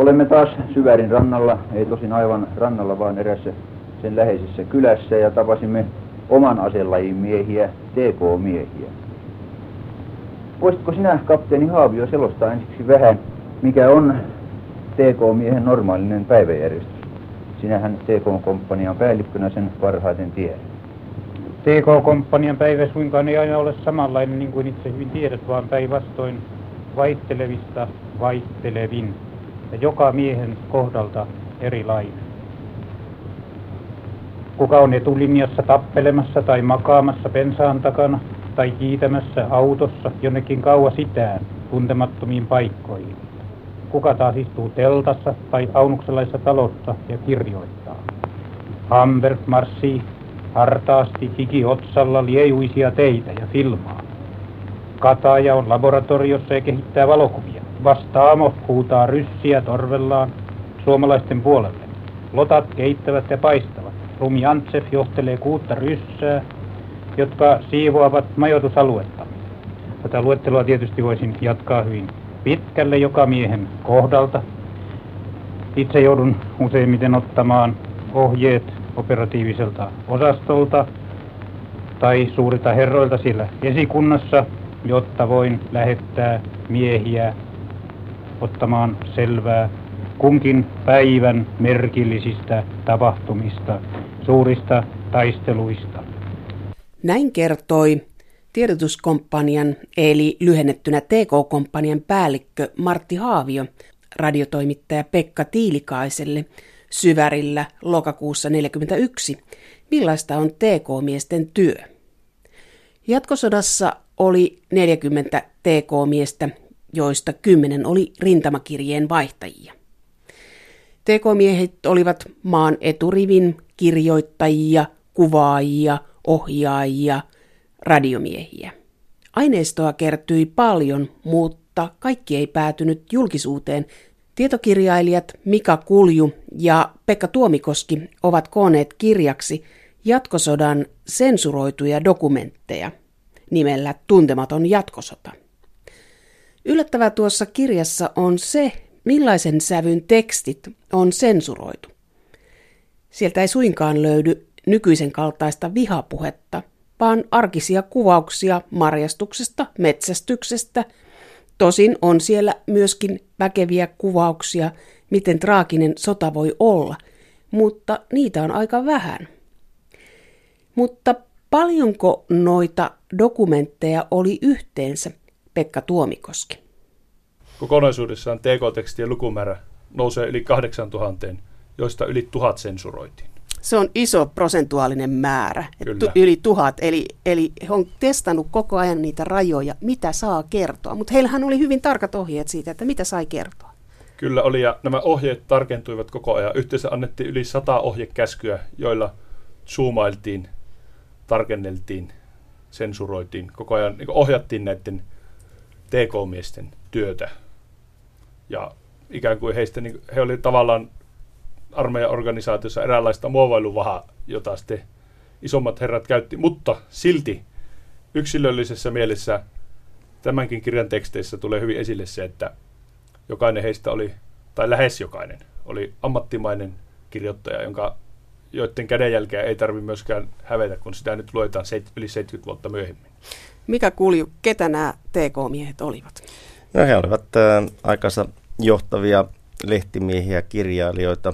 Olemme taas Syvärin rannalla, ei tosin aivan rannalla, vaan erässä sen läheisessä kylässä ja tapasimme oman aselajin miehiä, TK-miehiä. Voisitko sinä, kapteeni Haavio, selostaa ensiksi vähän, mikä on TK-miehen normaalinen päiväjärjestys? Sinähän TK-komppanian päällikkönä sen parhaiten tiedät. TK-komppanian päivä suinkaan ei aina ole samanlainen niin kuin itse hyvin tiedät, vaan päinvastoin vaihtelevista vaihtelevin ja joka miehen kohdalta erilainen. Kuka on etulinjassa tappelemassa tai makaamassa pensaan takana tai kiitämässä autossa jonnekin kauas itään tuntemattomiin paikkoihin. Kuka taas istuu teltassa tai aunukselaisessa talossa ja kirjoittaa. Hamburg marssii hartaasti hiki otsalla liejuisia teitä ja filmaa. Kataja on laboratoriossa ja kehittää valokuvia. Vastaamo huutaa ryssiä torvellaan suomalaisten puolelle. Lotat keittävät ja paistavat. Rumi Antsef johtelee kuutta ryssää, jotka siivoavat majoitusaluetta. Tätä luettelua tietysti voisin jatkaa hyvin pitkälle joka miehen kohdalta. Itse joudun useimmiten ottamaan ohjeet operatiiviselta osastolta tai suurilta herroilta sillä esikunnassa, jotta voin lähettää miehiä ottamaan selvää kunkin päivän merkillisistä tapahtumista, suurista taisteluista. Näin kertoi tiedotuskomppanian eli lyhennettynä TK-komppanian päällikkö Martti Haavio radiotoimittaja Pekka Tiilikaiselle syvärillä lokakuussa 1941, millaista on TK-miesten työ. Jatkosodassa oli 40 TK-miestä, joista 10 oli rintamakirjeen vaihtajia. TK-miehet olivat maan eturivin kirjoittajia, kuvaajia, ohjaajia, radiomiehiä. Aineistoa kertyi paljon, mutta kaikki ei päätynyt julkisuuteen. Tietokirjailijat Mika Kulju ja Pekka Tuomikoski ovat kooneet kirjaksi jatkosodan sensuroituja dokumentteja nimellä Tuntematon jatkosota. Yllättävää tuossa kirjassa on se, millaisen sävyn tekstit on sensuroitu. Sieltä ei suinkaan löydy nykyisen kaltaista vihapuhetta, vaan arkisia kuvauksia marjastuksesta, metsästyksestä. Tosin on siellä myöskin väkeviä kuvauksia, miten traaginen sota voi olla, mutta niitä on aika vähän. Mutta paljonko noita dokumentteja oli yhteensä, Pekka Tuomikoski? Kokonaisuudessaan TK-tekstien lukumäärä nousee yli 8000, joista yli tuhat sensuroitiin. Se on iso prosentuaalinen määrä, Kyllä. yli tuhat. Eli, eli he on testannut koko ajan niitä rajoja, mitä saa kertoa. Mutta heillähän oli hyvin tarkat ohjeet siitä, että mitä sai kertoa. Kyllä oli, ja nämä ohjeet tarkentuivat koko ajan. Yhteensä annettiin yli sata ohjekäskyä, joilla zoomailtiin, tarkenneltiin, sensuroitiin, koko ajan niin ohjattiin näiden TK-miesten työtä. Ja ikään kuin heistä, niin he olivat tavallaan armeijan organisaatiossa eräänlaista muovailuvahaa, jota sitten isommat herrat käytti, mutta silti yksilöllisessä mielessä tämänkin kirjan teksteissä tulee hyvin esille se, että jokainen heistä oli, tai lähes jokainen, oli ammattimainen kirjoittaja, jonka, joiden kädenjälkeä ei tarvitse myöskään hävetä, kun sitä nyt luetaan yli 70 vuotta myöhemmin. Mikä Kulju, ketä nämä TK-miehet olivat? No he olivat äh, aikansa johtavia lehtimiehiä, kirjailijoita,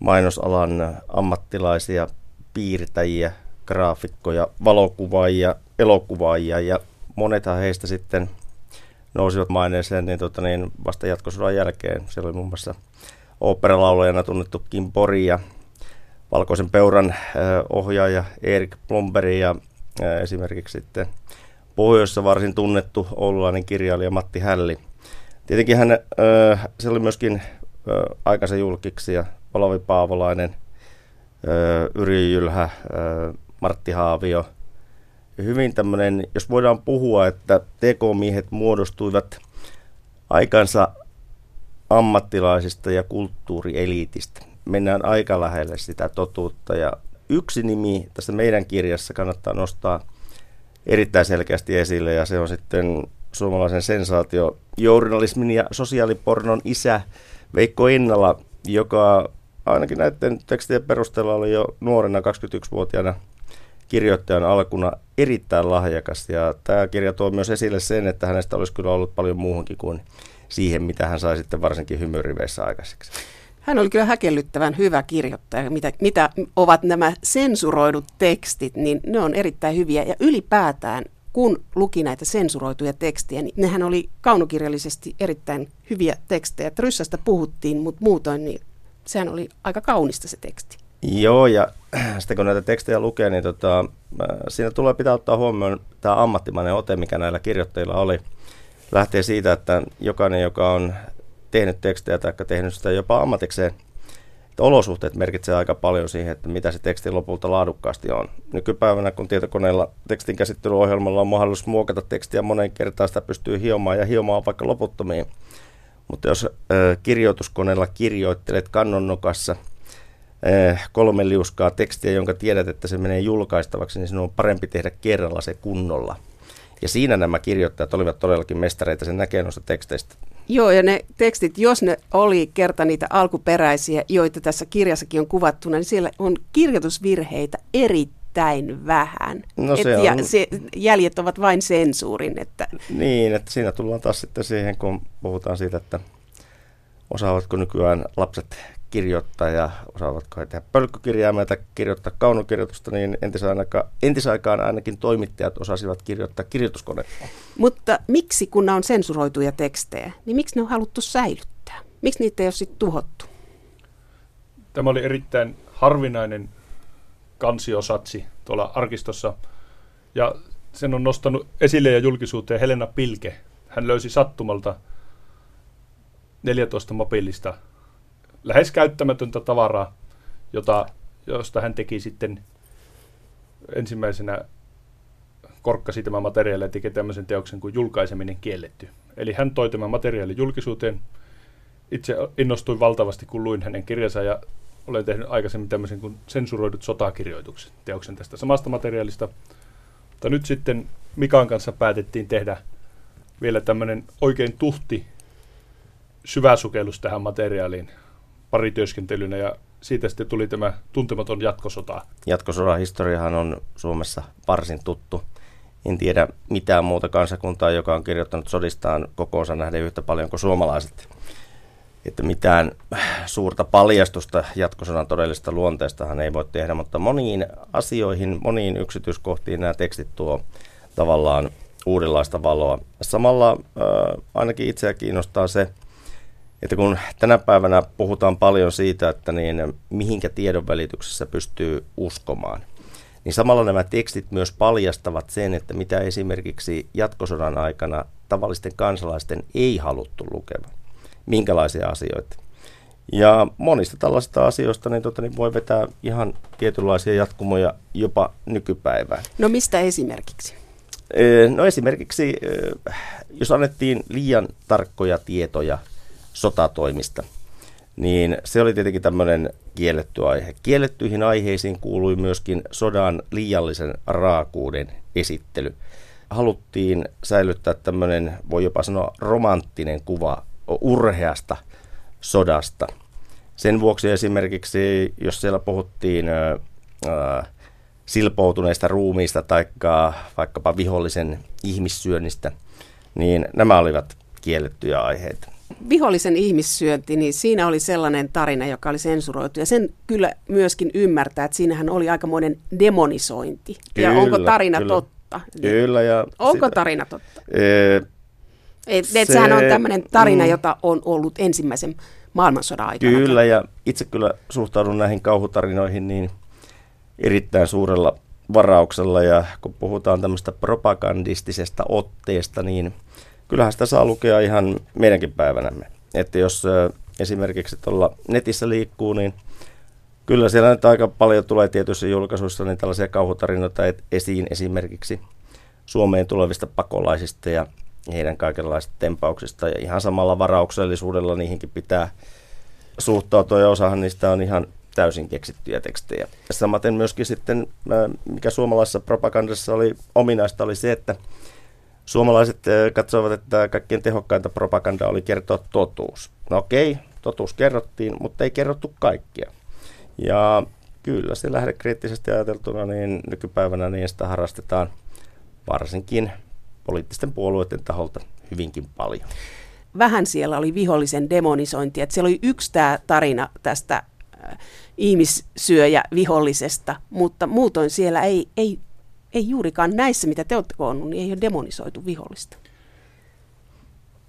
mainosalan ammattilaisia, piirtäjiä, graafikkoja, valokuvaajia, elokuvaajia ja monethan heistä sitten nousivat maineeseen niin, tota, niin vasta jatkosodan jälkeen. Siellä oli muun muassa oopperalaulajana tunnettu Kim Bori ja Valkoisen peuran äh, ohjaaja Erik Plomberi ja äh, esimerkiksi sitten pohjoissa varsin tunnettu oululainen kirjailija Matti Hälli. Tietenkin hän, äh, se oli myöskin äh, aikansa julkiksi ja Olavi Paavolainen, Yri Jylhä, Martti Haavio. Hyvin tämmöinen, jos voidaan puhua, että tekomiehet muodostuivat aikansa ammattilaisista ja kulttuurieliitistä. Mennään aika lähelle sitä totuutta ja yksi nimi tässä meidän kirjassa kannattaa nostaa erittäin selkeästi esille ja se on sitten suomalaisen sensaatiojournalismin ja sosiaalipornon isä Veikko Innala, joka ainakin näiden tekstien perusteella oli jo nuorena 21-vuotiaana kirjoittajan alkuna erittäin lahjakas. Ja tämä kirja tuo myös esille sen, että hänestä olisi kyllä ollut paljon muuhunkin kuin siihen, mitä hän sai sitten varsinkin hymyriveissä aikaiseksi. Hän oli kyllä häkellyttävän hyvä kirjoittaja. Mitä, mitä ovat nämä sensuroidut tekstit, niin ne on erittäin hyviä. Ja ylipäätään, kun luki näitä sensuroituja tekstejä, niin nehän oli kaunokirjallisesti erittäin hyviä tekstejä. Ryssästä puhuttiin, mutta muutoin niin sehän oli aika kaunista se teksti. Joo, ja sitten kun näitä tekstejä lukee, niin tota, siinä tulee pitää ottaa huomioon tämä ammattimainen ote, mikä näillä kirjoittajilla oli. Lähtee siitä, että jokainen, joka on tehnyt tekstejä tai tehnyt sitä jopa ammatikseen, että olosuhteet merkitsee aika paljon siihen, että mitä se teksti lopulta laadukkaasti on. Nykypäivänä, kun tietokoneella tekstin käsittelyohjelmalla on mahdollisuus muokata tekstiä monen kertaan, sitä pystyy hiomaan ja hiomaan vaikka loputtomiin. Mutta jos ö, kirjoituskoneella kirjoittelet kannonnokassa kolme liuskaa tekstiä, jonka tiedät, että se menee julkaistavaksi, niin sinun on parempi tehdä kerralla se kunnolla. Ja siinä nämä kirjoittajat olivat todellakin mestareita, sen näkee noista teksteistä. Joo, ja ne tekstit, jos ne oli kerta niitä alkuperäisiä, joita tässä kirjassakin on kuvattuna, niin siellä on kirjoitusvirheitä erittäin vähän. No se Et, on... ja se, jäljet ovat vain sensuurin. Että... Niin, että siinä tullaan taas sitten siihen, kun puhutaan siitä, että osaavatko nykyään lapset kirjoittaa ja osaavatko he tehdä pölkkykirjaimeja tai kirjoittaa kaunokirjoitusta, niin entisaikaan, entisaikaan ainakin toimittajat osasivat kirjoittaa kirjoituskoneella. Mutta miksi, kun nämä on sensuroituja tekstejä, niin miksi ne on haluttu säilyttää? Miksi niitä ei ole sitten tuhottu? Tämä oli erittäin harvinainen kansiosatsi tuolla arkistossa. Ja sen on nostanut esille ja julkisuuteen Helena Pilke. Hän löysi sattumalta 14 mobiilista lähes käyttämätöntä tavaraa, jota, josta hän teki sitten ensimmäisenä korkkasi tämä materiaali ja teki tämmöisen teoksen kuin julkaiseminen kielletty. Eli hän toi tämän materiaalin julkisuuteen. Itse innostuin valtavasti, kun luin hänen kirjansa ja olen tehnyt aikaisemmin tämmöisen kuin sensuroidut sotakirjoitukset teoksen tästä samasta materiaalista. Mutta nyt sitten Mikan kanssa päätettiin tehdä vielä tämmöinen oikein tuhti syväsukellus tähän materiaaliin parityöskentelynä ja siitä sitten tuli tämä tuntematon jatkosota. Jatkosodan historiahan on Suomessa varsin tuttu. En tiedä mitään muuta kansakuntaa, joka on kirjoittanut sodistaan kokoonsa nähden yhtä paljon kuin suomalaiset. Että mitään suurta paljastusta jatkosodan todellista luonteestahan ei voi tehdä, mutta moniin asioihin, moniin yksityiskohtiin nämä tekstit tuo tavallaan uudenlaista valoa. Samalla äh, ainakin itseä kiinnostaa se, että kun tänä päivänä puhutaan paljon siitä, että niin mihinkä tiedon välityksessä pystyy uskomaan, niin samalla nämä tekstit myös paljastavat sen, että mitä esimerkiksi jatkosodan aikana tavallisten kansalaisten ei haluttu lukeva. Minkälaisia asioita. Ja monista tällaisista asioista niin, tota, niin voi vetää ihan tietynlaisia jatkumoja jopa nykypäivään. No mistä esimerkiksi? No esimerkiksi, jos annettiin liian tarkkoja tietoja sotatoimista, niin se oli tietenkin tämmöinen kielletty aihe. Kiellettyihin aiheisiin kuului myöskin sodan liiallisen raakuuden esittely. Haluttiin säilyttää tämmöinen, voi jopa sanoa, romanttinen kuva urheasta sodasta. Sen vuoksi esimerkiksi, jos siellä puhuttiin silpoutuneista ruumiista tai vaikkapa vihollisen ihmissyönnistä, niin nämä olivat kiellettyjä aiheita vihollisen ihmissyönti, niin siinä oli sellainen tarina, joka oli sensuroitu. Ja sen kyllä myöskin ymmärtää, että siinähän oli aikamoinen demonisointi. Kyllä, ja onko tarina kyllä. totta? Kyllä. Ja onko sitä, tarina totta? Ee, et, se, et sehän on tämmöinen tarina, mm, jota on ollut ensimmäisen maailmansodan aikana. Kyllä, ja itse kyllä suhtaudun näihin kauhutarinoihin niin erittäin suurella varauksella. Ja kun puhutaan tämmöistä propagandistisesta otteesta, niin – kyllähän sitä saa lukea ihan meidänkin päivänämme. Että jos esimerkiksi tuolla netissä liikkuu, niin kyllä siellä nyt aika paljon tulee tietyissä julkaisuissa niin tällaisia kauhutarinoita esiin esimerkiksi Suomeen tulevista pakolaisista ja heidän kaikenlaisista tempauksista. Ja ihan samalla varauksellisuudella niihinkin pitää suhtautua ja osahan niistä on ihan täysin keksittyjä tekstejä. Samaten myöskin sitten, mikä suomalaisessa propagandassa oli ominaista, oli se, että Suomalaiset katsoivat, että kaikkein tehokkainta propaganda oli kertoa totuus. No okei, totuus kerrottiin, mutta ei kerrottu kaikkia. Ja kyllä se lähde kriittisesti ajateltuna, niin nykypäivänä niin sitä harrastetaan varsinkin poliittisten puolueiden taholta hyvinkin paljon. Vähän siellä oli vihollisen demonisointi, että siellä oli yksi tämä tarina tästä äh, ihmissyöjä vihollisesta, mutta muutoin siellä ei, ei, ei juurikaan näissä, mitä te olette koonnut, niin ei ole demonisoitu vihollista.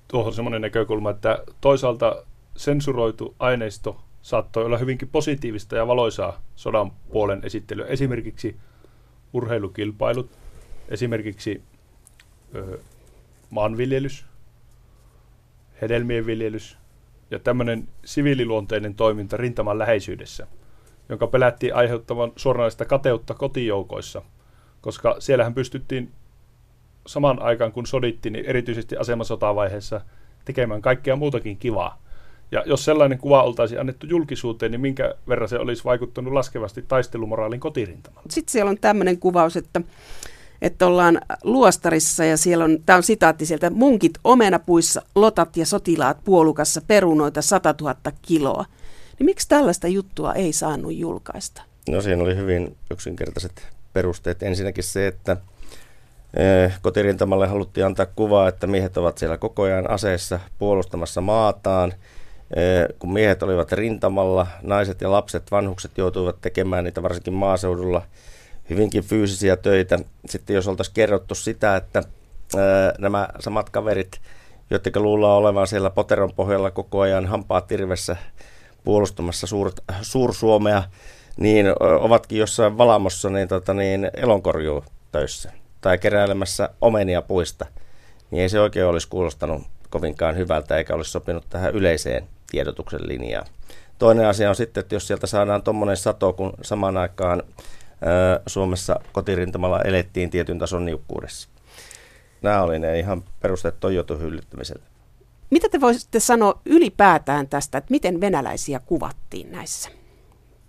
Tuohon semmoinen näkökulma, että toisaalta sensuroitu aineisto saattoi olla hyvinkin positiivista ja valoisaa sodan puolen esittelyä. Esimerkiksi urheilukilpailut, esimerkiksi ö, maanviljelys, hedelmien viljelys ja tämmöinen siviililuonteinen toiminta rintaman läheisyydessä, jonka pelättiin aiheuttavan suoranaista kateutta kotijoukoissa, koska siellähän pystyttiin saman aikaan kun sodittiin, niin erityisesti asemasotavaiheessa tekemään kaikkea muutakin kivaa. Ja jos sellainen kuva oltaisiin annettu julkisuuteen, niin minkä verran se olisi vaikuttanut laskevasti taistelumoraalin kotirintamalla? Sitten siellä on tämmöinen kuvaus, että että ollaan luostarissa ja siellä on, tämä on sitaatti sieltä, munkit omenapuissa, lotat ja sotilaat puolukassa perunoita 100 000 kiloa. Niin miksi tällaista juttua ei saanut julkaista? No siinä oli hyvin yksinkertaiset perusteet. Ensinnäkin se, että eh, kotirintamalle haluttiin antaa kuvaa, että miehet ovat siellä koko ajan aseissa puolustamassa maataan. Eh, kun miehet olivat rintamalla, naiset ja lapset, vanhukset joutuivat tekemään niitä varsinkin maaseudulla – hyvinkin fyysisiä töitä. Sitten jos oltaisiin kerrottu sitä, että ää, nämä samat kaverit, jotka luullaan olevan siellä poteron pohjalla koko ajan hampaat tirvessä puolustamassa suur, Suur-Suomea, niin ovatkin jossain valamossa niin, tota, niin elonkorjuu töissä tai keräilemässä omenia puista, niin ei se oikein olisi kuulostanut kovinkaan hyvältä eikä olisi sopinut tähän yleiseen tiedotuksen linjaan. Toinen asia on sitten, että jos sieltä saadaan tuommoinen sato, kun samaan aikaan Suomessa kotirintamalla elettiin tietyn tason niukkuudessa. Nämä oli ne ihan perusteet ton hyllyttämiselle. Mitä te voisitte sanoa ylipäätään tästä, että miten venäläisiä kuvattiin näissä?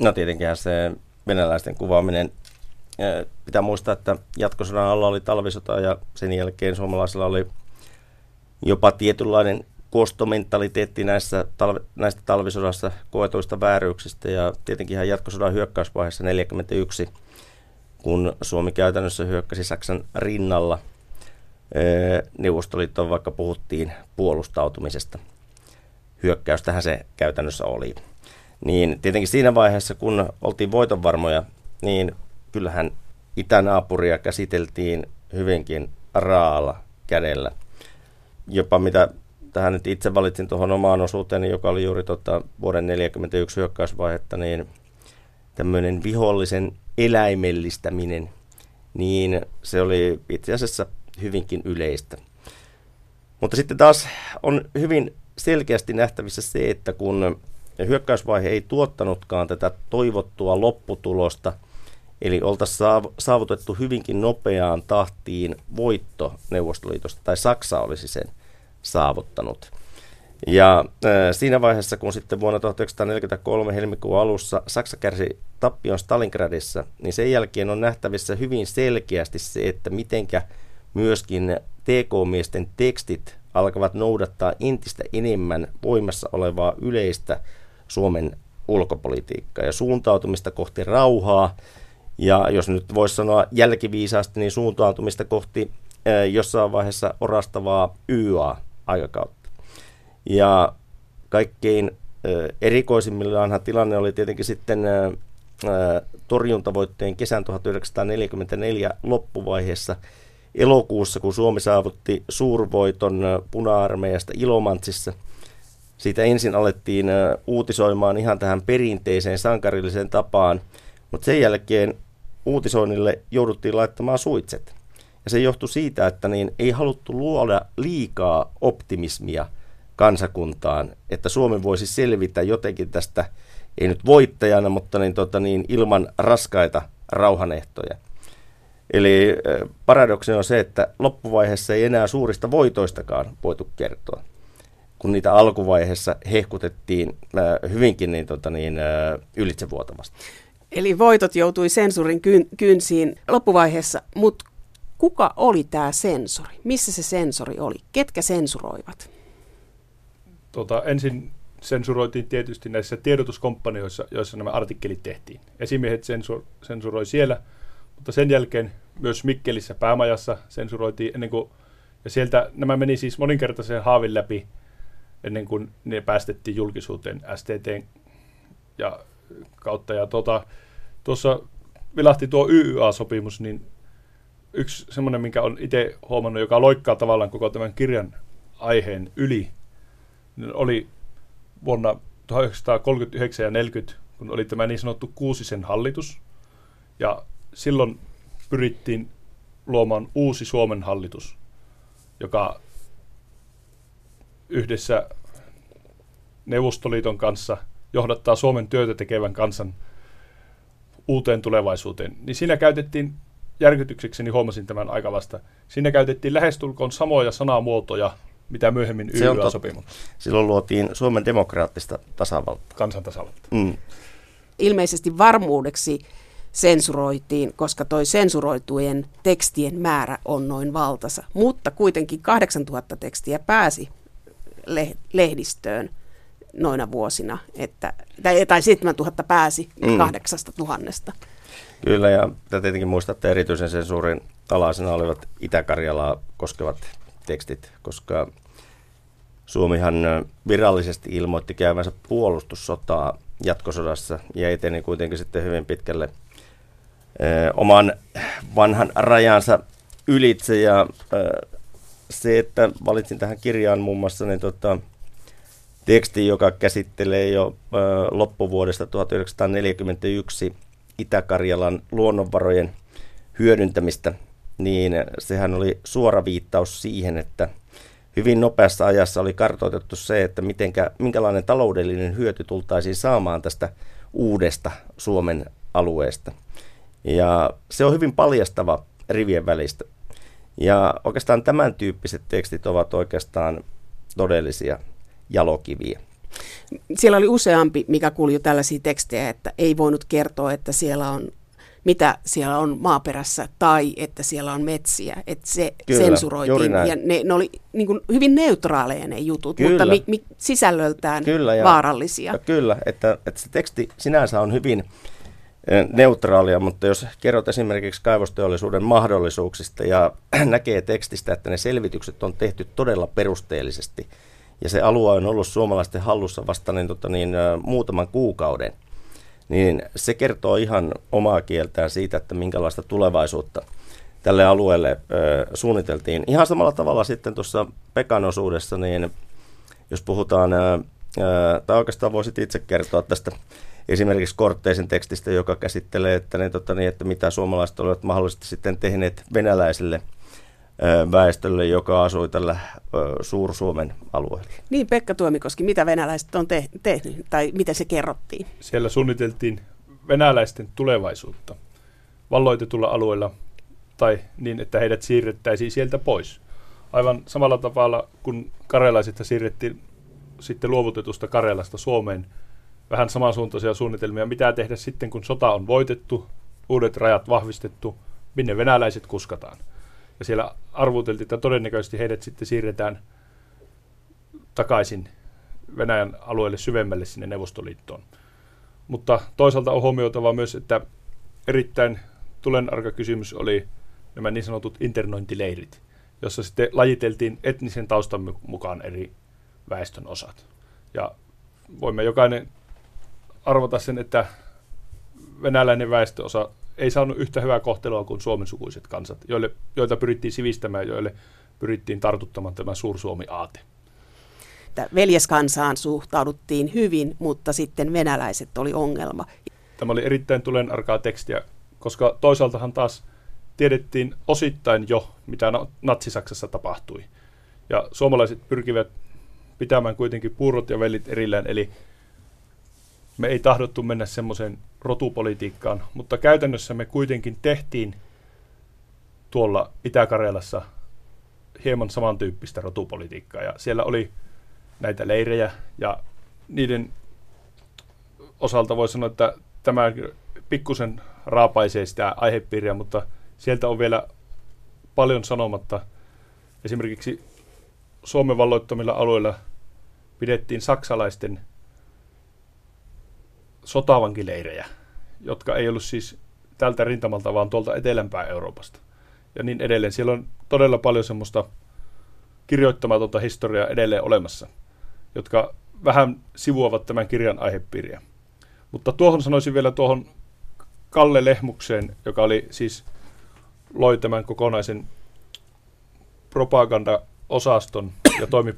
No tietenkin se venäläisten kuvaaminen. Pitää muistaa, että jatkosodan alla oli talvisota ja sen jälkeen suomalaisilla oli jopa tietynlainen kostomentaliteetti näissä talve, näistä talvisodassa koetuista vääryyksistä ja tietenkin ihan jatkosodan hyökkäysvaiheessa 41, kun Suomi käytännössä hyökkäsi Saksan rinnalla. Neuvostoliittoon vaikka puhuttiin puolustautumisesta. Hyökkäystähän se käytännössä oli. Niin tietenkin siinä vaiheessa, kun oltiin voitonvarmoja, niin kyllähän itänaapuria käsiteltiin hyvinkin raalla kädellä. Jopa mitä tähän nyt itse valitsin tuohon omaan osuuteeni, joka oli juuri tota vuoden 1941 hyökkäysvaihetta, niin tämmöinen vihollisen eläimellistäminen, niin se oli itse asiassa hyvinkin yleistä. Mutta sitten taas on hyvin selkeästi nähtävissä se, että kun hyökkäysvaihe ei tuottanutkaan tätä toivottua lopputulosta, eli oltaisiin saavutettu hyvinkin nopeaan tahtiin voitto Neuvostoliitosta, tai Saksa olisi sen saavuttanut. Ja siinä vaiheessa, kun sitten vuonna 1943 helmikuun alussa Saksa kärsi tappion Stalingradissa, niin sen jälkeen on nähtävissä hyvin selkeästi se, että mitenkä myöskin TK-miesten tekstit alkavat noudattaa entistä enemmän voimassa olevaa yleistä Suomen ulkopolitiikkaa ja suuntautumista kohti rauhaa. Ja jos nyt voisi sanoa jälkiviisaasti, niin suuntautumista kohti jossain vaiheessa orastavaa YA aikakautta. Ja kaikkein erikoisimmillaanhan tilanne oli tietenkin sitten torjuntavoitteen kesän 1944 loppuvaiheessa elokuussa, kun Suomi saavutti suurvoiton puna-armeijasta Ilomantsissa. Siitä ensin alettiin uutisoimaan ihan tähän perinteiseen sankarilliseen tapaan, mutta sen jälkeen uutisoinnille jouduttiin laittamaan suitset. Ja se johtui siitä, että niin ei haluttu luoda liikaa optimismia kansakuntaan, että Suomi voisi selvitä jotenkin tästä, ei nyt voittajana, mutta niin, tota niin, ilman raskaita rauhanehtoja. Eli paradoksi on se, että loppuvaiheessa ei enää suurista voitoistakaan voitu kertoa, kun niitä alkuvaiheessa hehkutettiin hyvinkin niin, tota niin, ylitsevuotavasti. Eli voitot joutui sensurin kynsiin loppuvaiheessa, mutta kuka oli tämä sensori? Missä se sensori oli? Ketkä sensuroivat? Tota, ensin sensuroitiin tietysti näissä tiedotuskompanioissa, joissa nämä artikkelit tehtiin. Esimiehet sensur, sensuroi siellä, mutta sen jälkeen myös Mikkelissä päämajassa sensuroitiin ennen kuin, ja sieltä nämä meni siis moninkertaisen haavin läpi ennen kuin ne päästettiin julkisuuteen STT ja kautta. Ja tuota, tuossa vilahti tuo YYA-sopimus, niin yksi semmoinen, minkä on itse huomannut, joka loikkaa tavallaan koko tämän kirjan aiheen yli, niin oli vuonna 1939 ja 40, kun oli tämä niin sanottu Kuusisen hallitus. Ja silloin pyrittiin luomaan uusi Suomen hallitus, joka yhdessä Neuvostoliiton kanssa johdattaa Suomen työtä tekevän kansan uuteen tulevaisuuteen. Niin siinä käytettiin, järkytyksekseni huomasin tämän aika vasta, siinä käytettiin lähestulkoon samoja sanamuotoja, mitä myöhemmin YYA-sopimus. Silloin luotiin Suomen demokraattista tasavaltaa. Kansantasavalta. Mm. Ilmeisesti varmuudeksi sensuroitiin, koska toi sensuroitujen tekstien määrä on noin valtasa. Mutta kuitenkin 8000 tekstiä pääsi lehdistöön noina vuosina, että, tai, tai 7000 pääsi mm. 8000. Kyllä, ja te tietenkin muistatte erityisen sensuurin alaisena olivat Itä-Karjalaa koskevat tekstit, koska Suomihan virallisesti ilmoitti käyvänsä puolustussotaa jatkosodassa ja eteni kuitenkin sitten hyvin pitkälle oman vanhan rajansa ylitse ja se, että valitsin tähän kirjaan muun muassa niin tota, teksti, joka käsittelee jo loppuvuodesta 1941 Itä-Karjalan luonnonvarojen hyödyntämistä, niin sehän oli suora viittaus siihen, että hyvin nopeassa ajassa oli kartoitettu se, että mitenkä, minkälainen taloudellinen hyöty tultaisiin saamaan tästä uudesta Suomen alueesta. Ja se on hyvin paljastava rivien välistä. Ja oikeastaan tämän tyyppiset tekstit ovat oikeastaan todellisia jalokiviä. Siellä oli useampi, mikä kuuli tällaisia tekstejä, että ei voinut kertoa, että siellä on mitä siellä on maaperässä tai että siellä on metsiä. Että se Kyllä, sensuroitiin ja ne, ne oli niin kuin hyvin neutraaleja ne jutut, Kyllä. mutta mi, mi, sisällöltään Kyllä, ja, vaarallisia. Ja kyllä, että, että se teksti sinänsä on hyvin neutraalia, mutta jos kerrot esimerkiksi kaivosteollisuuden mahdollisuuksista ja näkee tekstistä, että ne selvitykset on tehty todella perusteellisesti ja se alue on ollut suomalaisten hallussa vasta niin, tota, niin, muutaman kuukauden, niin se kertoo ihan omaa kieltään siitä, että minkälaista tulevaisuutta tälle alueelle ö, suunniteltiin. Ihan samalla tavalla sitten tuossa Pekan osuudessa, niin jos puhutaan, ö, tai oikeastaan voisit itse kertoa tästä esimerkiksi Kortteisen tekstistä, joka käsittelee, että, ne, tota, niin, että mitä suomalaiset olivat mahdollisesti sitten tehneet venäläiselle väestölle, joka asui tällä Suur-Suomen alueella. Niin, Pekka Tuomikoski, mitä venäläiset on te- tehnyt, tai miten se kerrottiin? Siellä suunniteltiin venäläisten tulevaisuutta valloitetulla alueella, tai niin, että heidät siirrettäisiin sieltä pois. Aivan samalla tavalla, kun karelaiset siirrettiin sitten luovutetusta Karelasta Suomeen – vähän samansuuntaisia suunnitelmia, mitä tehdä sitten, kun sota on voitettu, uudet rajat vahvistettu, minne venäläiset kuskataan. Ja siellä arvuteltiin, että todennäköisesti heidät sitten siirretään takaisin Venäjän alueelle syvemmälle sinne Neuvostoliittoon. Mutta toisaalta on huomioitava myös, että erittäin tulenarka kysymys oli nämä niin sanotut internointileirit, jossa sitten lajiteltiin etnisen taustan mukaan eri väestön osat. Ja voimme jokainen arvata sen, että venäläinen väestöosa ei saanut yhtä hyvää kohtelua kuin suomen sukuiset kansat, joille, joita pyrittiin sivistämään, joille pyrittiin tartuttamaan tämä Suur-Suomi-aate. Veljeskansaan suhtauduttiin hyvin, mutta sitten venäläiset oli ongelma. Tämä oli erittäin tulenarkaa tekstiä, koska toisaaltahan taas tiedettiin osittain jo, mitä Natsi-Saksassa tapahtui. Ja suomalaiset pyrkivät pitämään kuitenkin puurot ja vellit erillään, eli me ei tahdottu mennä semmoiseen rotupolitiikkaan, mutta käytännössä me kuitenkin tehtiin tuolla Itä-Karjalassa hieman samantyyppistä rotupolitiikkaa. Ja siellä oli näitä leirejä ja niiden osalta voi sanoa, että tämä pikkusen raapaisee sitä aihepiiriä, mutta sieltä on vielä paljon sanomatta. Esimerkiksi Suomen valloittamilla alueilla pidettiin saksalaisten sotavankileirejä, jotka ei ollut siis tältä rintamalta, vaan tuolta etelämpää Euroopasta. Ja niin edelleen. Siellä on todella paljon semmoista kirjoittamatonta historiaa edelleen olemassa, jotka vähän sivuavat tämän kirjan aihepiiriä. Mutta tuohon sanoisin vielä tuohon Kalle Lehmukseen, joka oli siis loi tämän kokonaisen propaganda-osaston ja toimi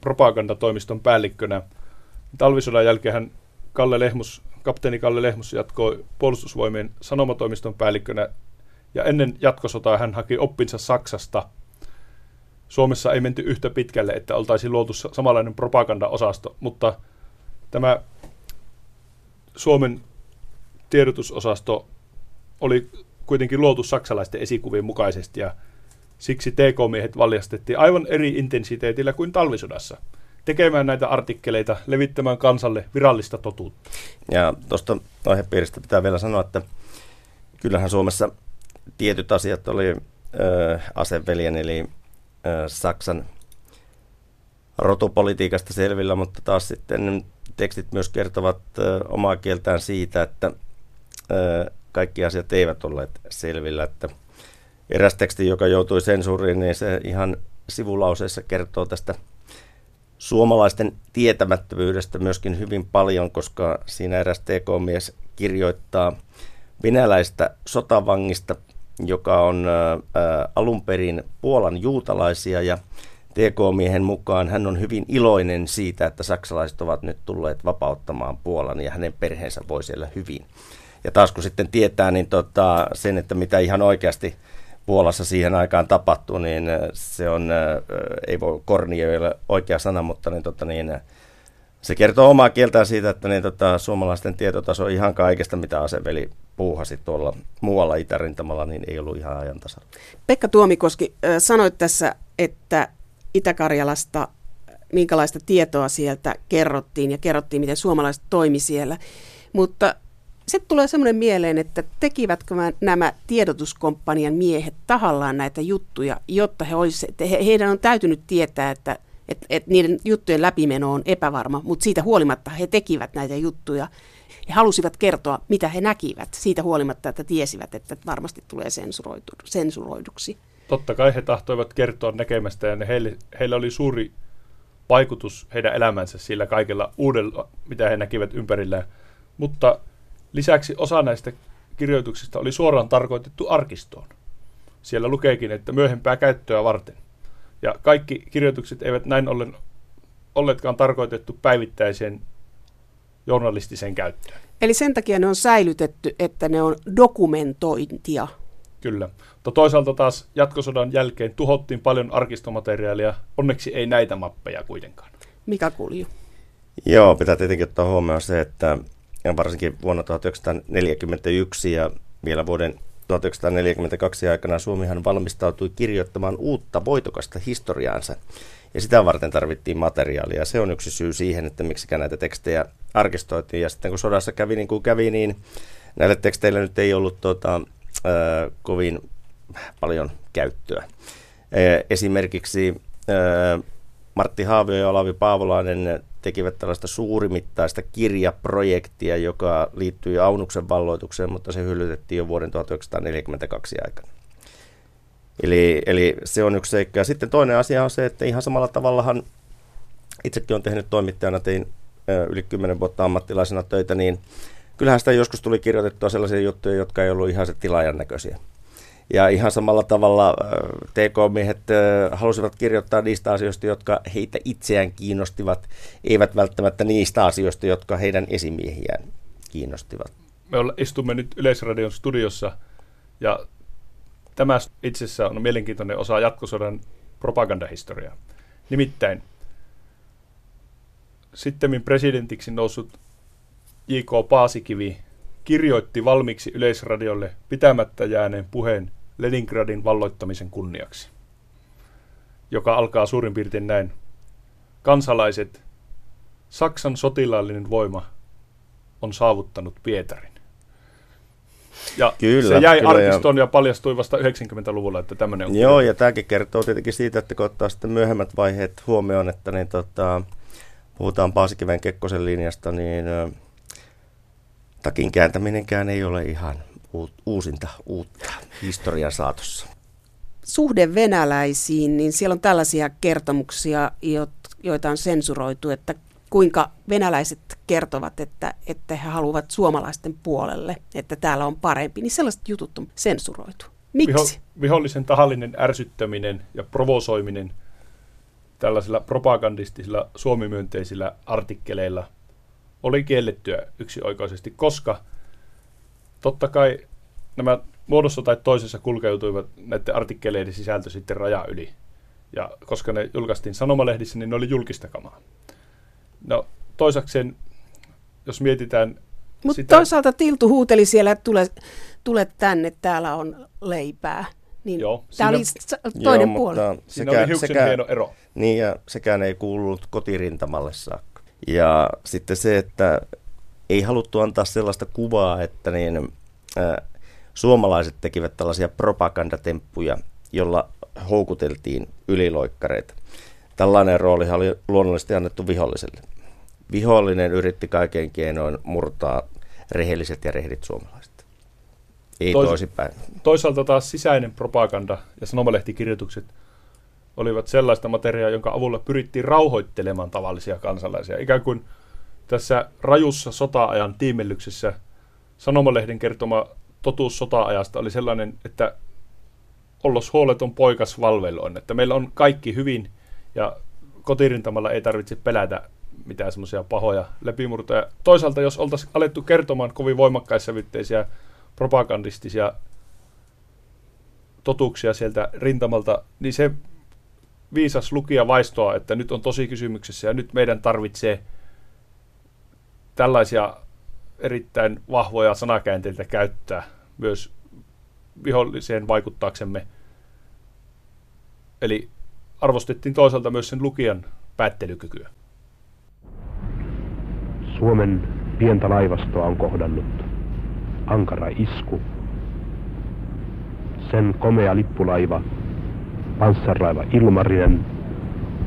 propagandatoimiston päällikkönä. Talvisodan jälkeen hän Kalle Lehmus, kapteeni Kalle Lehmus jatkoi puolustusvoimien sanomatoimiston päällikkönä ja ennen jatkosotaa hän haki oppinsa Saksasta. Suomessa ei menty yhtä pitkälle, että oltaisiin luotu samanlainen propaganda-osasto, mutta tämä Suomen tiedotusosasto oli kuitenkin luotu saksalaisten esikuvien mukaisesti ja siksi TK-miehet valjastettiin aivan eri intensiteetillä kuin talvisodassa tekemään näitä artikkeleita, levittämään kansalle virallista totuutta. Ja tuosta aihepiiristä pitää vielä sanoa, että kyllähän Suomessa tietyt asiat oli äh, aseveljen eli äh, Saksan rotupolitiikasta selvillä, mutta taas sitten tekstit myös kertovat äh, omaa kieltään siitä, että äh, kaikki asiat eivät olleet selvillä. Että eräs teksti, joka joutui sensuuriin, niin se ihan sivulauseessa kertoo tästä suomalaisten tietämättömyydestä myöskin hyvin paljon, koska siinä eräs TK-mies kirjoittaa venäläistä sotavangista, joka on alun perin Puolan juutalaisia ja TK-miehen mukaan hän on hyvin iloinen siitä, että saksalaiset ovat nyt tulleet vapauttamaan Puolan ja hänen perheensä voi siellä hyvin. Ja taas kun sitten tietää niin tota, sen, että mitä ihan oikeasti Puolassa siihen aikaan tapahtui, niin se on, ei voi korni ei ole oikea sana, mutta niin, tota, niin, se kertoo omaa kieltään siitä, että niin, tota, suomalaisten tietotaso ihan kaikesta, mitä aseveli puuhasi tuolla muualla itärintamalla, niin ei ollut ihan ajan tasalla. Pekka Tuomikoski, sanoit tässä, että Itä-Karjalasta minkälaista tietoa sieltä kerrottiin ja kerrottiin, miten suomalaiset toimi siellä. Mutta sitten tulee semmoinen mieleen, että tekivätkö nämä tiedotuskomppanian miehet tahallaan näitä juttuja, jotta he olisi, että he, heidän on täytynyt tietää, että, että, että niiden juttujen läpimeno on epävarma, mutta siitä huolimatta he tekivät näitä juttuja. He halusivat kertoa, mitä he näkivät, siitä huolimatta, että tiesivät, että varmasti tulee sensuroitu, sensuroiduksi. Totta kai he tahtoivat kertoa näkemästä ja heille, heillä oli suuri vaikutus heidän elämänsä sillä kaikella uudella, mitä he näkivät ympärillään. Mutta Lisäksi osa näistä kirjoituksista oli suoraan tarkoitettu arkistoon. Siellä lukeekin, että myöhempää käyttöä varten. Ja kaikki kirjoitukset eivät näin ollen olleetkaan tarkoitettu päivittäiseen journalistiseen käyttöön. Eli sen takia ne on säilytetty, että ne on dokumentointia. Kyllä. Mutta toisaalta taas jatkosodan jälkeen tuhottiin paljon arkistomateriaalia. Onneksi ei näitä mappeja kuitenkaan. Mikä kulju? Joo, pitää tietenkin ottaa huomioon se, että ja varsinkin vuonna 1941 ja vielä vuoden 1942 aikana Suomihan valmistautui kirjoittamaan uutta voitokasta historiaansa. Ja sitä varten tarvittiin materiaalia. Se on yksi syy siihen, että miksi näitä tekstejä arkistoitiin. Ja sitten kun sodassa kävi niin kuin kävi, niin näille teksteille nyt ei ollut tota, äh, kovin paljon käyttöä. Äh, esimerkiksi äh, Martti Haavio ja Olavi Paavolainen tekivät tällaista suurimittaista kirjaprojektia, joka liittyi Aunuksen valloitukseen, mutta se hyllytettiin jo vuoden 1942 aikana. Eli, eli se on yksi seikka. Ja sitten toinen asia on se, että ihan samalla tavallahan itsekin on tehnyt toimittajana, tein yli 10 vuotta ammattilaisena töitä, niin kyllähän sitä joskus tuli kirjoitettua sellaisia juttuja, jotka ei ollut ihan se tilaajan näköisiä. Ja ihan samalla tavalla TK-miehet halusivat kirjoittaa niistä asioista, jotka heitä itseään kiinnostivat, eivät välttämättä niistä asioista, jotka heidän esimiehiään kiinnostivat. Me istumme nyt Yleisradion studiossa ja tämä itsessä on mielenkiintoinen osa jatkosodan propagandahistoriaa. Nimittäin sitten presidentiksi noussut J.K. Paasikivi kirjoitti valmiiksi Yleisradiolle pitämättä jääneen puheen Leningradin valloittamisen kunniaksi, joka alkaa suurin piirtein näin. Kansalaiset, Saksan sotilaallinen voima on saavuttanut Pietarin. Ja kyllä, se jäi kyllä, arkistoon ja... ja paljastui vasta 90-luvulla, että tämmöinen on. Joo, ja tämäkin kertoo tietenkin siitä, että kun ottaa sitten myöhemmät vaiheet huomioon, että niin tota, puhutaan Paasikiven Kekkosen linjasta, niin takin kääntäminenkään ei ole ihan uusinta uutta historian saatossa. Suhde venäläisiin, niin siellä on tällaisia kertomuksia, joita on sensuroitu, että kuinka venäläiset kertovat, että, että he haluavat suomalaisten puolelle, että täällä on parempi, niin sellaiset jutut on sensuroitu. Miksi? Viho, vihollisen tahallinen ärsyttäminen ja provosoiminen tällaisilla propagandistisilla suomimyönteisillä artikkeleilla oli kiellettyä yksioikoisesti, koska totta kai nämä muodossa tai toisessa kulkeutuivat näiden artikkeleiden sisältö sitten raja yli. Ja koska ne julkaistiin sanomalehdissä, niin ne oli julkista kamaa. No toisakseen, jos mietitään Mutta sitä... toisaalta Tiltu huuteli siellä, että tule, tule tänne, täällä on leipää. Niin Joo, tämä oli toinen Joo, puoli. Mutta sekä, siinä oli sekä, hieno ero. Niin, ja sekään ei kuulunut kotirintamalle saakka. Ja sitten se, että ei haluttu antaa sellaista kuvaa, että niin, äh, suomalaiset tekivät tällaisia propagandatemppuja, jolla houkuteltiin yliloikkareita. Tällainen rooli oli luonnollisesti annettu viholliselle. Vihollinen yritti kaiken keinoin murtaa rehelliset ja rehdit suomalaiset. Ei Tois- toisinpäin. Toisaalta taas sisäinen propaganda ja sanomalehtikirjoitukset olivat sellaista materiaa, jonka avulla pyrittiin rauhoittelemaan tavallisia kansalaisia. Ikään kuin tässä rajussa sota-ajan tiimellyksessä sanomalehden kertoma totuus sota-ajasta oli sellainen, että ollos huoleton poikas valveloin, että meillä on kaikki hyvin ja kotirintamalla ei tarvitse pelätä mitään semmoisia pahoja läpimurtoja. Toisaalta, jos oltaisiin alettu kertomaan kovin voimakkaissävytteisiä propagandistisia totuuksia sieltä rintamalta, niin se viisas lukija vaistoa, että nyt on tosi kysymyksessä ja nyt meidän tarvitsee tällaisia erittäin vahvoja sanakäänteitä käyttää myös viholliseen vaikuttaaksemme. Eli arvostettiin toisaalta myös sen lukijan päättelykykyä. Suomen pientä laivastoa on kohdannut ankara isku. Sen komea lippulaiva, panssarlaiva Ilmarinen,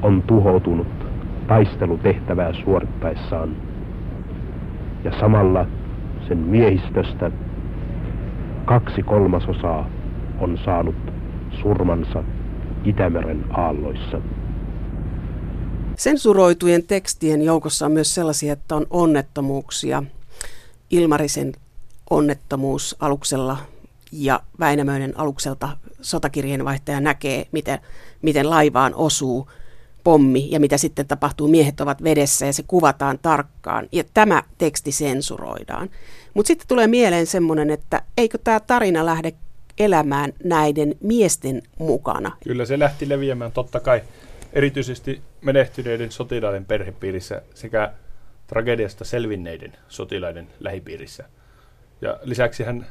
on tuhoutunut taistelutehtävää suorittaessaan. Ja samalla sen miehistöstä kaksi kolmasosaa on saanut surmansa Itämeren aalloissa. Sensuroitujen tekstien joukossa on myös sellaisia, että on onnettomuuksia. Ilmarisen onnettomuus aluksella ja Väinämöinen alukselta sotakirjeenvaihtaja näkee, miten, miten laivaan osuu pommi ja mitä sitten tapahtuu. Miehet ovat vedessä ja se kuvataan tarkkaan ja tämä teksti sensuroidaan. Mutta sitten tulee mieleen semmoinen, että eikö tämä tarina lähde elämään näiden miesten mukana? Kyllä se lähti leviämään totta kai erityisesti menehtyneiden sotilaiden perhepiirissä sekä tragediasta selvinneiden sotilaiden lähipiirissä. Ja lisäksi hän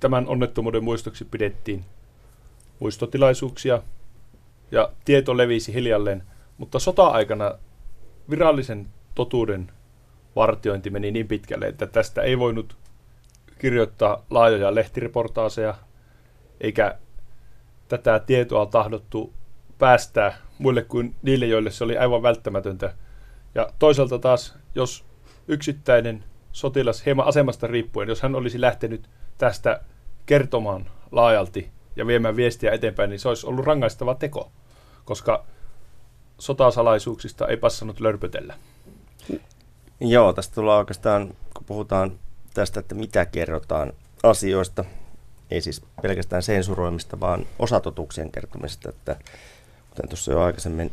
tämän onnettomuuden muistoksi pidettiin muistotilaisuuksia ja tieto levisi hiljalleen, mutta sota-aikana virallisen totuuden vartiointi meni niin pitkälle, että tästä ei voinut kirjoittaa laajoja lehtireportaaseja, eikä tätä tietoa tahdottu päästää muille kuin niille, joille se oli aivan välttämätöntä. Ja toisaalta taas, jos yksittäinen sotilas hieman asemasta riippuen, jos hän olisi lähtenyt tästä kertomaan laajalti ja viemään viestiä eteenpäin, niin se olisi ollut rangaistava teko, koska sotasalaisuuksista ei passannut lörpötellä. Joo, tästä tullaan oikeastaan, kun puhutaan tästä, että mitä kerrotaan asioista, ei siis pelkästään sensuroimista, vaan osatotuuksien kertomisesta, että kuten tuossa jo aikaisemmin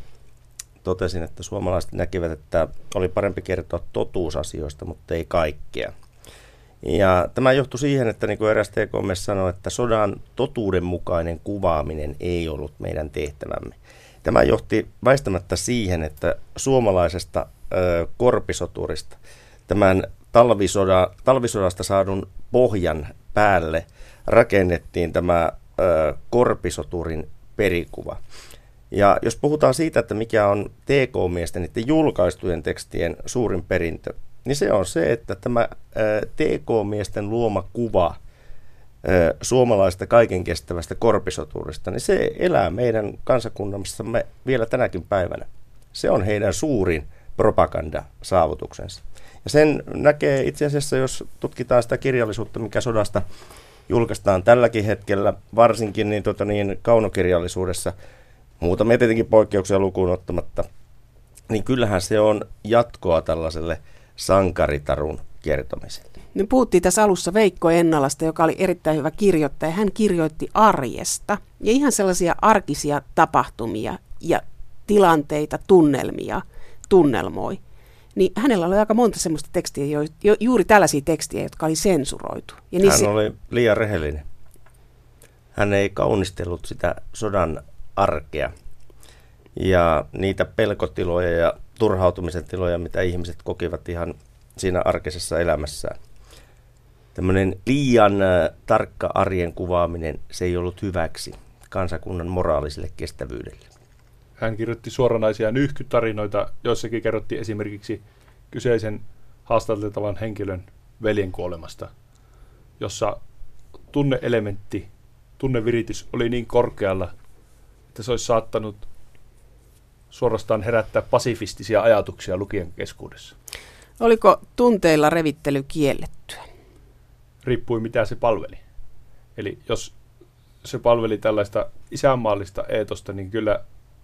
totesin, että suomalaiset näkivät, että oli parempi kertoa totuusasioista, mutta ei kaikkea. Ja tämä johtui siihen, että niin kuin eräs TKM sanoi, että sodan totuudenmukainen kuvaaminen ei ollut meidän tehtävämme. Tämä johti väistämättä siihen, että suomalaisesta ö, korpisoturista tämän talvisoda, talvisodasta saadun pohjan päälle rakennettiin tämä ö, korpisoturin perikuva. Ja jos puhutaan siitä, että mikä on TK-miesten niiden julkaistujen tekstien suurin perintö, niin se on se, että tämä TK-miesten luoma kuva suomalaista kaiken kestävästä korpisoturista, niin se elää meidän kansakunnassamme vielä tänäkin päivänä. Se on heidän suurin propagandasaavutuksensa. Ja sen näkee itse asiassa, jos tutkitaan sitä kirjallisuutta, mikä sodasta julkaistaan tälläkin hetkellä, varsinkin niin, tota, niin kaunokirjallisuudessa, muutamia tietenkin poikkeuksia lukuun ottamatta, niin kyllähän se on jatkoa tällaiselle sankaritarun kertomiselle. Me puhuttiin tässä alussa Veikko Ennalasta, joka oli erittäin hyvä kirjoittaja. Hän kirjoitti arjesta ja ihan sellaisia arkisia tapahtumia ja tilanteita, tunnelmia, tunnelmoi. Niin hänellä oli aika monta semmoista tekstiä, jo, jo, juuri tällaisia tekstiä, jotka oli sensuroitu. Ja niissä... Hän oli liian rehellinen. Hän ei kaunistellut sitä sodan arkea ja niitä pelkotiloja ja turhautumisen tiloja, mitä ihmiset kokivat ihan siinä arkisessa elämässään. Tämmöinen liian äh, tarkka arjen kuvaaminen, se ei ollut hyväksi kansakunnan moraaliselle kestävyydelle. Hän kirjoitti suoranaisia nyhkytarinoita, joissakin kerrottiin esimerkiksi kyseisen haastateltavan henkilön veljen kuolemasta, jossa tunneelementti, tunneviritys oli niin korkealla, että se olisi saattanut suorastaan herättää pasifistisia ajatuksia lukien keskuudessa. Oliko tunteilla revittely kiellettyä? Riippui mitä se palveli. Eli jos se palveli tällaista isänmaallista eetosta, niin kyllä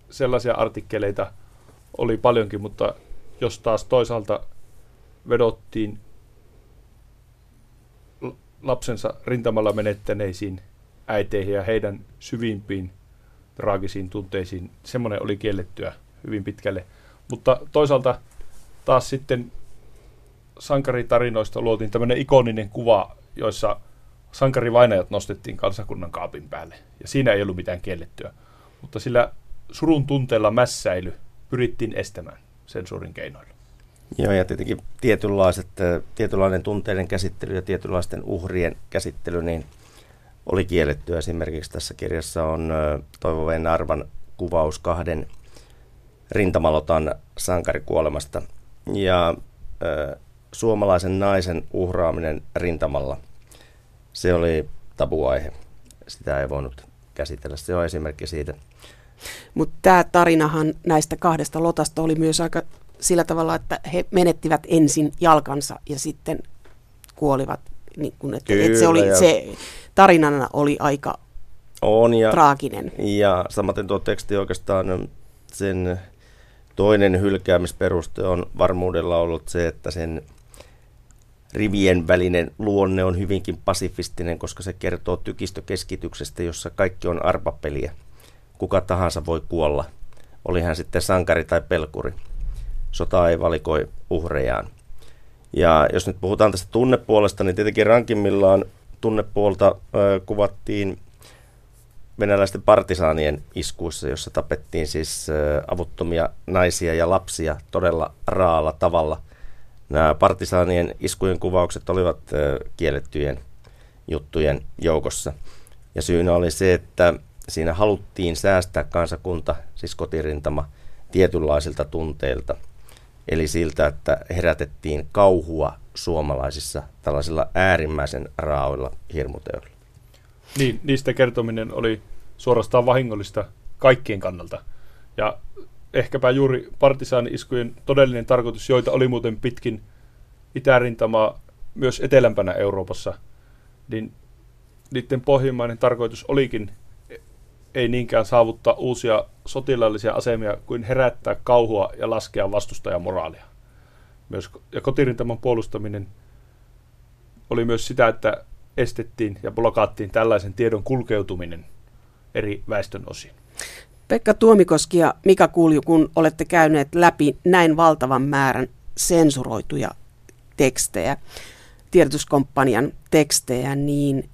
sellaisia artikkeleita oli paljonkin, mutta jos taas toisaalta vedottiin lapsensa rintamalla menettäneisiin äiteihin ja heidän syvimpiin traagisiin tunteisiin, semmoinen oli kiellettyä hyvin pitkälle. Mutta toisaalta taas sitten sankaritarinoista luotiin tämmöinen ikoninen kuva, joissa sankarivainajat nostettiin kansakunnan kaapin päälle. Ja siinä ei ollut mitään kiellettyä. Mutta sillä surun tunteella mässäily pyrittiin estämään sensuurin keinoilla. Joo, ja tietenkin tietynlaiset, tietynlainen tunteiden käsittely ja tietynlaisten uhrien käsittely niin oli kielletty. Esimerkiksi tässä kirjassa on Toivo Arvan kuvaus kahden rintamalotan sankarikuolemasta. Ja ö, suomalaisen naisen uhraaminen rintamalla, se oli tabuaihe. Sitä ei voinut käsitellä. Se on esimerkki siitä. Mutta tämä tarinahan näistä kahdesta lotasta oli myös aika sillä tavalla, että he menettivät ensin jalkansa ja sitten kuolivat. Niin kun, että, Kyllä, että se, oli, ja... se tarinana oli aika on ja, traaginen. Ja samaten tuo teksti oikeastaan sen toinen hylkäämisperuste on varmuudella ollut se, että sen rivien välinen luonne on hyvinkin pasifistinen, koska se kertoo tykistökeskityksestä, jossa kaikki on arpapeliä. Kuka tahansa voi kuolla, oli hän sitten sankari tai pelkuri. Sota ei valikoi uhrejaan. Ja jos nyt puhutaan tästä tunnepuolesta, niin tietenkin rankimmillaan tunnepuolta ö, kuvattiin venäläisten partisaanien iskuissa, jossa tapettiin siis ö, avuttomia naisia ja lapsia todella raalla tavalla – Nämä partisaanien iskujen kuvaukset olivat kiellettyjen juttujen joukossa. Ja syynä oli se, että siinä haluttiin säästää kansakunta, siis kotirintama, tietynlaisilta tunteilta. Eli siltä, että herätettiin kauhua suomalaisissa tällaisilla äärimmäisen raaoilla hirmuteoilla. Niin, niistä kertominen oli suorastaan vahingollista kaikkien kannalta. Ja ehkäpä juuri partisaani-iskujen todellinen tarkoitus, joita oli muuten pitkin itärintamaa myös etelämpänä Euroopassa, niin niiden pohjimmainen tarkoitus olikin ei niinkään saavuttaa uusia sotilaallisia asemia kuin herättää kauhua ja laskea vastustajan moraalia. Myös, ja kotirintaman puolustaminen oli myös sitä, että estettiin ja blokaattiin tällaisen tiedon kulkeutuminen eri väestön osiin. Pekka Tuomikoski ja Mika Kulju, kun olette käyneet läpi näin valtavan määrän sensuroituja tekstejä, tiedotuskomppanian tekstejä, niin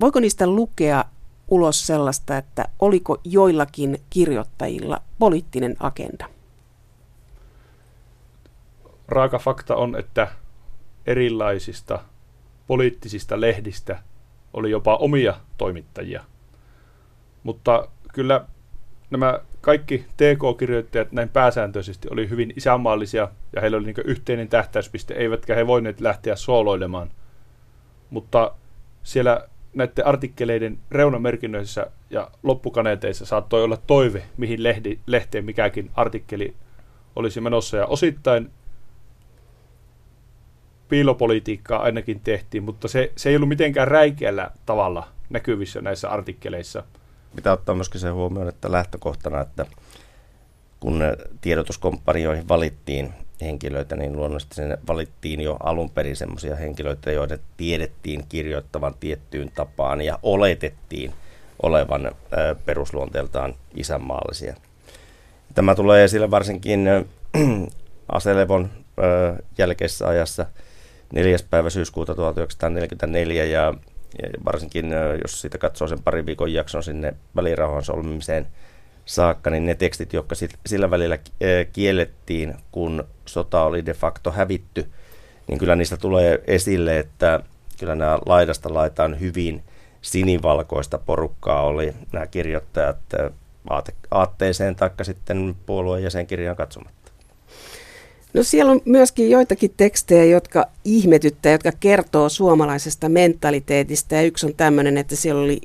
voiko niistä lukea ulos sellaista, että oliko joillakin kirjoittajilla poliittinen agenda? Raaka fakta on, että erilaisista poliittisista lehdistä oli jopa omia toimittajia. Mutta kyllä nämä kaikki TK-kirjoittajat näin pääsääntöisesti oli hyvin isänmaallisia ja heillä oli niin yhteinen tähtäyspiste, eivätkä he voineet lähteä sooloilemaan. Mutta siellä näiden artikkeleiden reunamerkinnöissä ja loppukaneeteissa saattoi olla toive, mihin lehdi, lehteen mikäkin artikkeli olisi menossa. Ja osittain piilopolitiikkaa ainakin tehtiin, mutta se, se ei ollut mitenkään räikeällä tavalla näkyvissä näissä artikkeleissa. Pitää ottaa myöskin se huomioon, että lähtökohtana, että kun tiedotuskompanioihin valittiin henkilöitä, niin luonnollisesti sinne valittiin jo alun perin sellaisia henkilöitä, joiden tiedettiin kirjoittavan tiettyyn tapaan ja oletettiin olevan perusluonteeltaan isänmaallisia. Tämä tulee esille varsinkin Aselevon jälkeisessä ajassa 4. päivä syyskuuta 1944 ja, ja varsinkin jos siitä katsoo sen parin viikon jakson sinne välirauhan solmimiseen saakka, niin ne tekstit, jotka sillä välillä kiellettiin, kun sota oli de facto hävitty, niin kyllä niistä tulee esille, että kyllä nämä laidasta laitaan hyvin sinivalkoista porukkaa oli nämä kirjoittajat aatteeseen taikka sitten puolueen jäsenkirjaan katsomatta. No siellä on myöskin joitakin tekstejä, jotka ihmetyttää, jotka kertoo suomalaisesta mentaliteetista. Ja yksi on tämmöinen, että siellä oli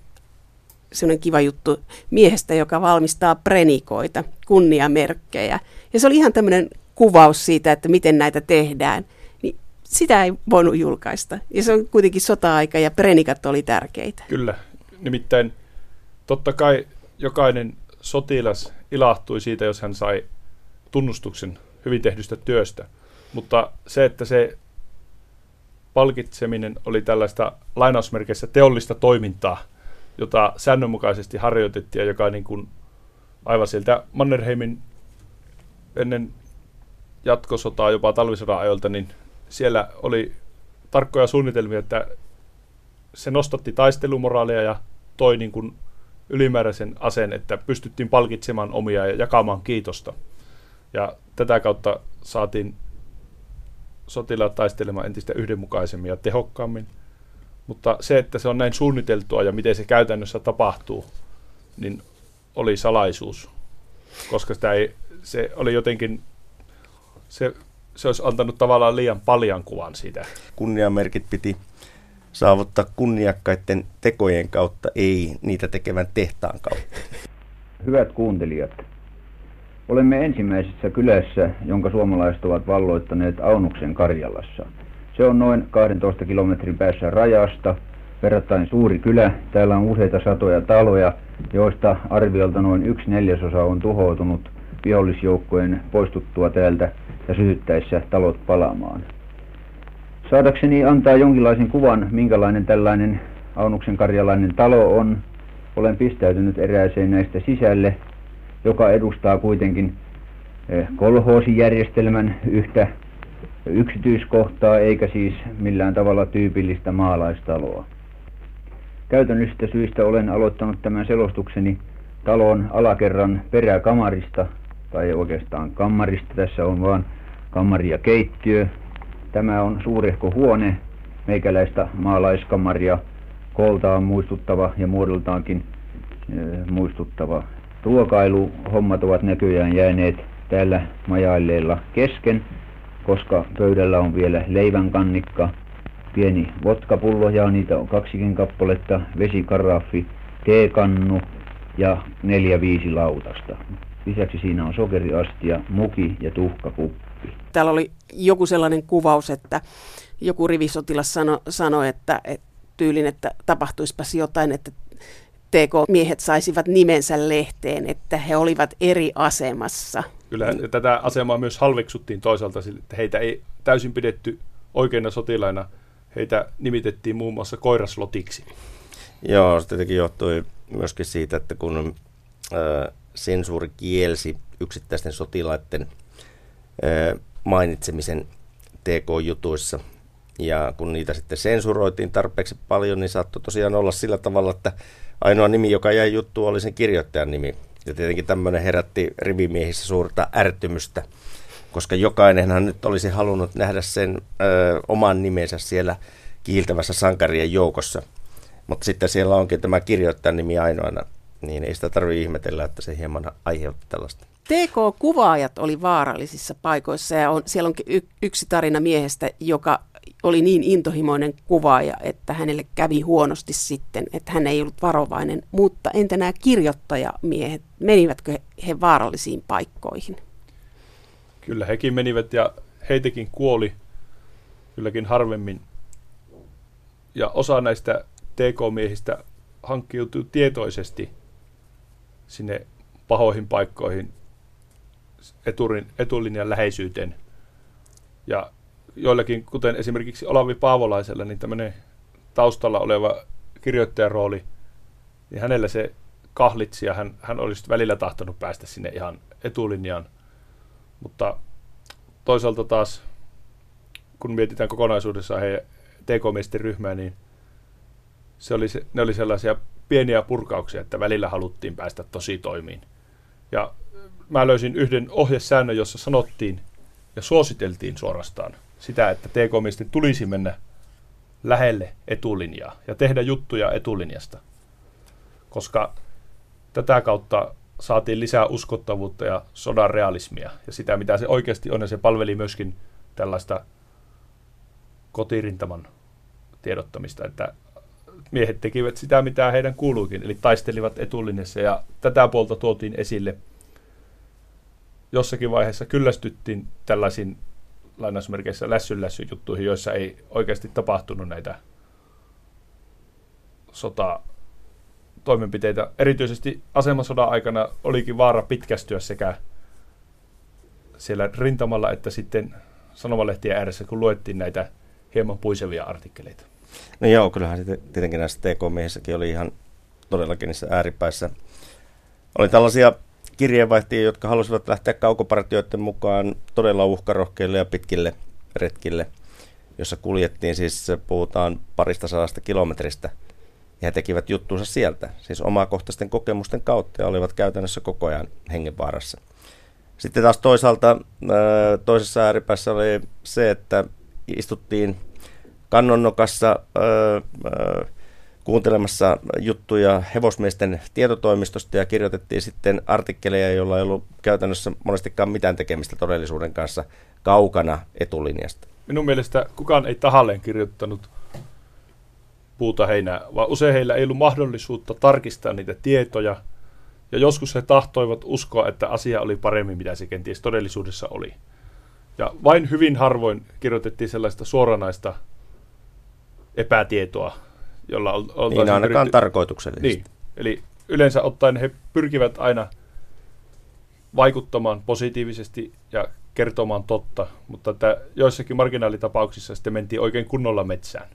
semmoinen kiva juttu miehestä, joka valmistaa prenikoita, kunniamerkkejä. Ja se oli ihan tämmöinen kuvaus siitä, että miten näitä tehdään. Niin sitä ei voinut julkaista. Ja se on kuitenkin sota-aika ja prenikat oli tärkeitä. Kyllä. Nimittäin totta kai jokainen sotilas ilahtui siitä, jos hän sai tunnustuksen hyvin tehdystä työstä. Mutta se, että se palkitseminen oli tällaista lainausmerkeissä teollista toimintaa, jota säännönmukaisesti harjoitettiin ja joka niin kuin aivan sieltä Mannerheimin ennen jatkosotaa jopa talvisodan ajoilta, niin siellä oli tarkkoja suunnitelmia, että se nostatti taistelumoraalia ja toi niin kuin ylimääräisen aseen, että pystyttiin palkitsemaan omia ja jakamaan kiitosta. Ja tätä kautta saatiin sotilaat taistelemaan entistä yhdenmukaisemmin ja tehokkaammin. Mutta se, että se on näin suunniteltua ja miten se käytännössä tapahtuu, niin oli salaisuus. Koska sitä ei, se oli jotenkin, se, se olisi antanut tavallaan liian paljon kuvan siitä. Kunniamerkit piti saavuttaa kunniakkaiden tekojen kautta, ei niitä tekevän tehtaan kautta. Hyvät kuuntelijat, olemme ensimmäisessä kylässä, jonka suomalaiset ovat valloittaneet Aunuksen Karjalassa. Se on noin 12 kilometrin päässä rajasta, verrattain suuri kylä. Täällä on useita satoja taloja, joista arviolta noin yksi neljäsosa on tuhoutunut vihollisjoukkojen poistuttua täältä ja sytyttäessä talot palaamaan. Saadakseni antaa jonkinlaisen kuvan, minkälainen tällainen Aunuksen karjalainen talo on, olen pistäytynyt erääseen näistä sisälle, joka edustaa kuitenkin eh, kolhoosijärjestelmän yhtä yksityiskohtaa, eikä siis millään tavalla tyypillistä maalaistaloa. Käytännöllisistä syistä olen aloittanut tämän selostukseni talon alakerran peräkamarista, tai oikeastaan kammarista. Tässä on vaan kammari ja keittiö, Tämä on suurehko huone, meikäläistä maalaiskamaria, kooltaan muistuttava ja muodoltaankin e, muistuttava. Ruokailuhommat ovat näköjään jääneet täällä majailleilla kesken, koska pöydällä on vielä leivänkannikka, pieni vodkapullo ja niitä on kaksikin kappaletta, vesikaraffi, teekannu ja neljä viisi lautasta. Lisäksi siinä on sokeriastia, muki ja tuhkakuppi. Täällä oli joku sellainen kuvaus, että joku rivisotilas sanoi, sano, että, että tyylin, että tapahtuisipas jotain, että TK-miehet saisivat nimensä lehteen, että he olivat eri asemassa. Kyllä, ja tätä asemaa myös halveksuttiin toisaalta, että heitä ei täysin pidetty oikeina sotilaina. Heitä nimitettiin muun muassa koiraslotiksi. Joo, se tietenkin johtui myöskin siitä, että kun äh, sensuuri kielsi yksittäisten sotilaiden mainitsemisen TK-jutuissa. Ja kun niitä sitten sensuroitiin tarpeeksi paljon, niin saattoi tosiaan olla sillä tavalla, että ainoa nimi, joka jäi juttuun, oli sen kirjoittajan nimi. Ja tietenkin tämmöinen herätti rivimiehissä suurta ärtymystä, koska jokainenhan nyt olisi halunnut nähdä sen ö, oman nimensä siellä kiiltävässä sankarien joukossa. Mutta sitten siellä onkin tämä kirjoittajan nimi ainoana, niin ei sitä tarvitse ihmetellä, että se hieman aiheutti tällaista. TK-kuvaajat oli vaarallisissa paikoissa ja on, siellä on y- yksi tarina miehestä, joka oli niin intohimoinen kuvaaja, että hänelle kävi huonosti sitten, että hän ei ollut varovainen. Mutta entä nämä kirjoittajamiehet, menivätkö he vaarallisiin paikkoihin? Kyllä hekin menivät ja heitäkin kuoli kylläkin harvemmin. Ja osa näistä TK-miehistä hankkiutuu tietoisesti sinne pahoihin paikkoihin eturin, etulinjan läheisyyteen. Ja joillakin, kuten esimerkiksi Olavi Paavolaisella, niin tämmöinen taustalla oleva kirjoittajan rooli, niin hänellä se kahlitsi ja hän, hän olisi välillä tahtonut päästä sinne ihan etulinjaan. Mutta toisaalta taas, kun mietitään kokonaisuudessaan heidän tk ryhmää, niin se oli, ne oli sellaisia pieniä purkauksia, että välillä haluttiin päästä tosi toimiin. Ja mä löysin yhden ohjesäännön, jossa sanottiin ja suositeltiin suorastaan sitä, että tk tulisi mennä lähelle etulinjaa ja tehdä juttuja etulinjasta. Koska tätä kautta saatiin lisää uskottavuutta ja sodan realismia ja sitä, mitä se oikeasti on, ja se palveli myöskin tällaista kotirintaman tiedottamista, että miehet tekivät sitä, mitä heidän kuuluikin, eli taistelivat etulinjassa, ja tätä puolta tuotiin esille. Jossakin vaiheessa kyllästyttiin tällaisiin lainausmerkeissä lässyn juttuihin, joissa ei oikeasti tapahtunut näitä sota toimenpiteitä. Erityisesti asemasodan aikana olikin vaara pitkästyä sekä siellä rintamalla että sitten sanomalehtien ääressä, kun luettiin näitä hieman puisevia artikkeleita. No joo, kyllähän sitten tietenkin näissä TK-miehissäkin oli ihan todellakin niissä ääripäissä. Oli tällaisia kirjeenvaihtajia, jotka halusivat lähteä kaukopartioiden mukaan todella uhkarohkeille ja pitkille retkille, jossa kuljettiin siis, puhutaan parista sadasta kilometristä, ja he tekivät juttuunsa sieltä, siis omakohtaisten kokemusten kautta, ja olivat käytännössä koko ajan hengenvaarassa. Sitten taas toisaalta toisessa ääripäässä oli se, että istuttiin kannonnokassa öö, öö, kuuntelemassa juttuja hevosmiesten tietotoimistosta ja kirjoitettiin sitten artikkeleja, joilla ei ollut käytännössä monestikaan mitään tekemistä todellisuuden kanssa kaukana etulinjasta. Minun mielestä kukaan ei tahalleen kirjoittanut puuta heinää, vaan usein heillä ei ollut mahdollisuutta tarkistaa niitä tietoja, ja joskus he tahtoivat uskoa, että asia oli paremmin, mitä se kenties todellisuudessa oli. Ja vain hyvin harvoin kirjoitettiin sellaista suoranaista epätietoa, jolla oltaisiin... Niin ainakaan pyritty... tarkoituksellisesti. Niin, eli yleensä ottaen he pyrkivät aina vaikuttamaan positiivisesti ja kertomaan totta, mutta että joissakin marginaalitapauksissa sitten mentiin oikein kunnolla metsään.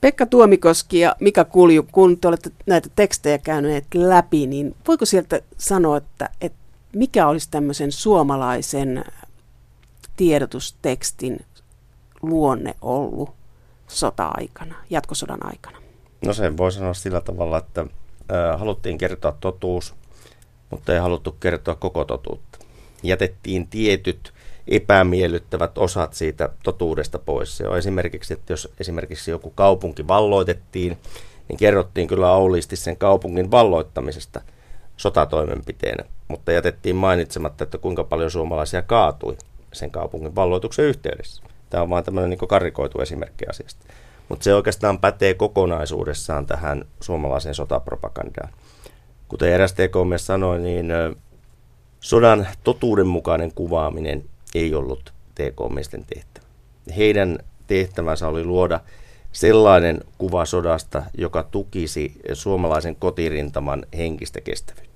Pekka Tuomikoski ja Mika Kulju, kun te olette näitä tekstejä käyneet läpi, niin voiko sieltä sanoa, että, että mikä olisi tämmöisen suomalaisen tiedotustekstin luonne ollut sota-aikana, jatkosodan aikana? No sen voi sanoa sillä tavalla, että haluttiin kertoa totuus, mutta ei haluttu kertoa koko totuutta. Jätettiin tietyt epämiellyttävät osat siitä totuudesta pois. Se on esimerkiksi, että jos esimerkiksi joku kaupunki valloitettiin, niin kerrottiin kyllä auliisti sen kaupungin valloittamisesta sotatoimenpiteenä, mutta jätettiin mainitsematta, että kuinka paljon suomalaisia kaatui sen kaupungin valloituksen yhteydessä. Tämä on vain tämmöinen niin karikoitu esimerkki asiasta. Mutta se oikeastaan pätee kokonaisuudessaan tähän suomalaiseen sotapropagandaan. Kuten eräs tekomies sanoi, niin sodan totuudenmukainen kuvaaminen ei ollut TK-miesten tehtävä. Heidän tehtävänsä oli luoda sellainen kuva sodasta, joka tukisi suomalaisen kotirintaman henkistä kestävyyttä.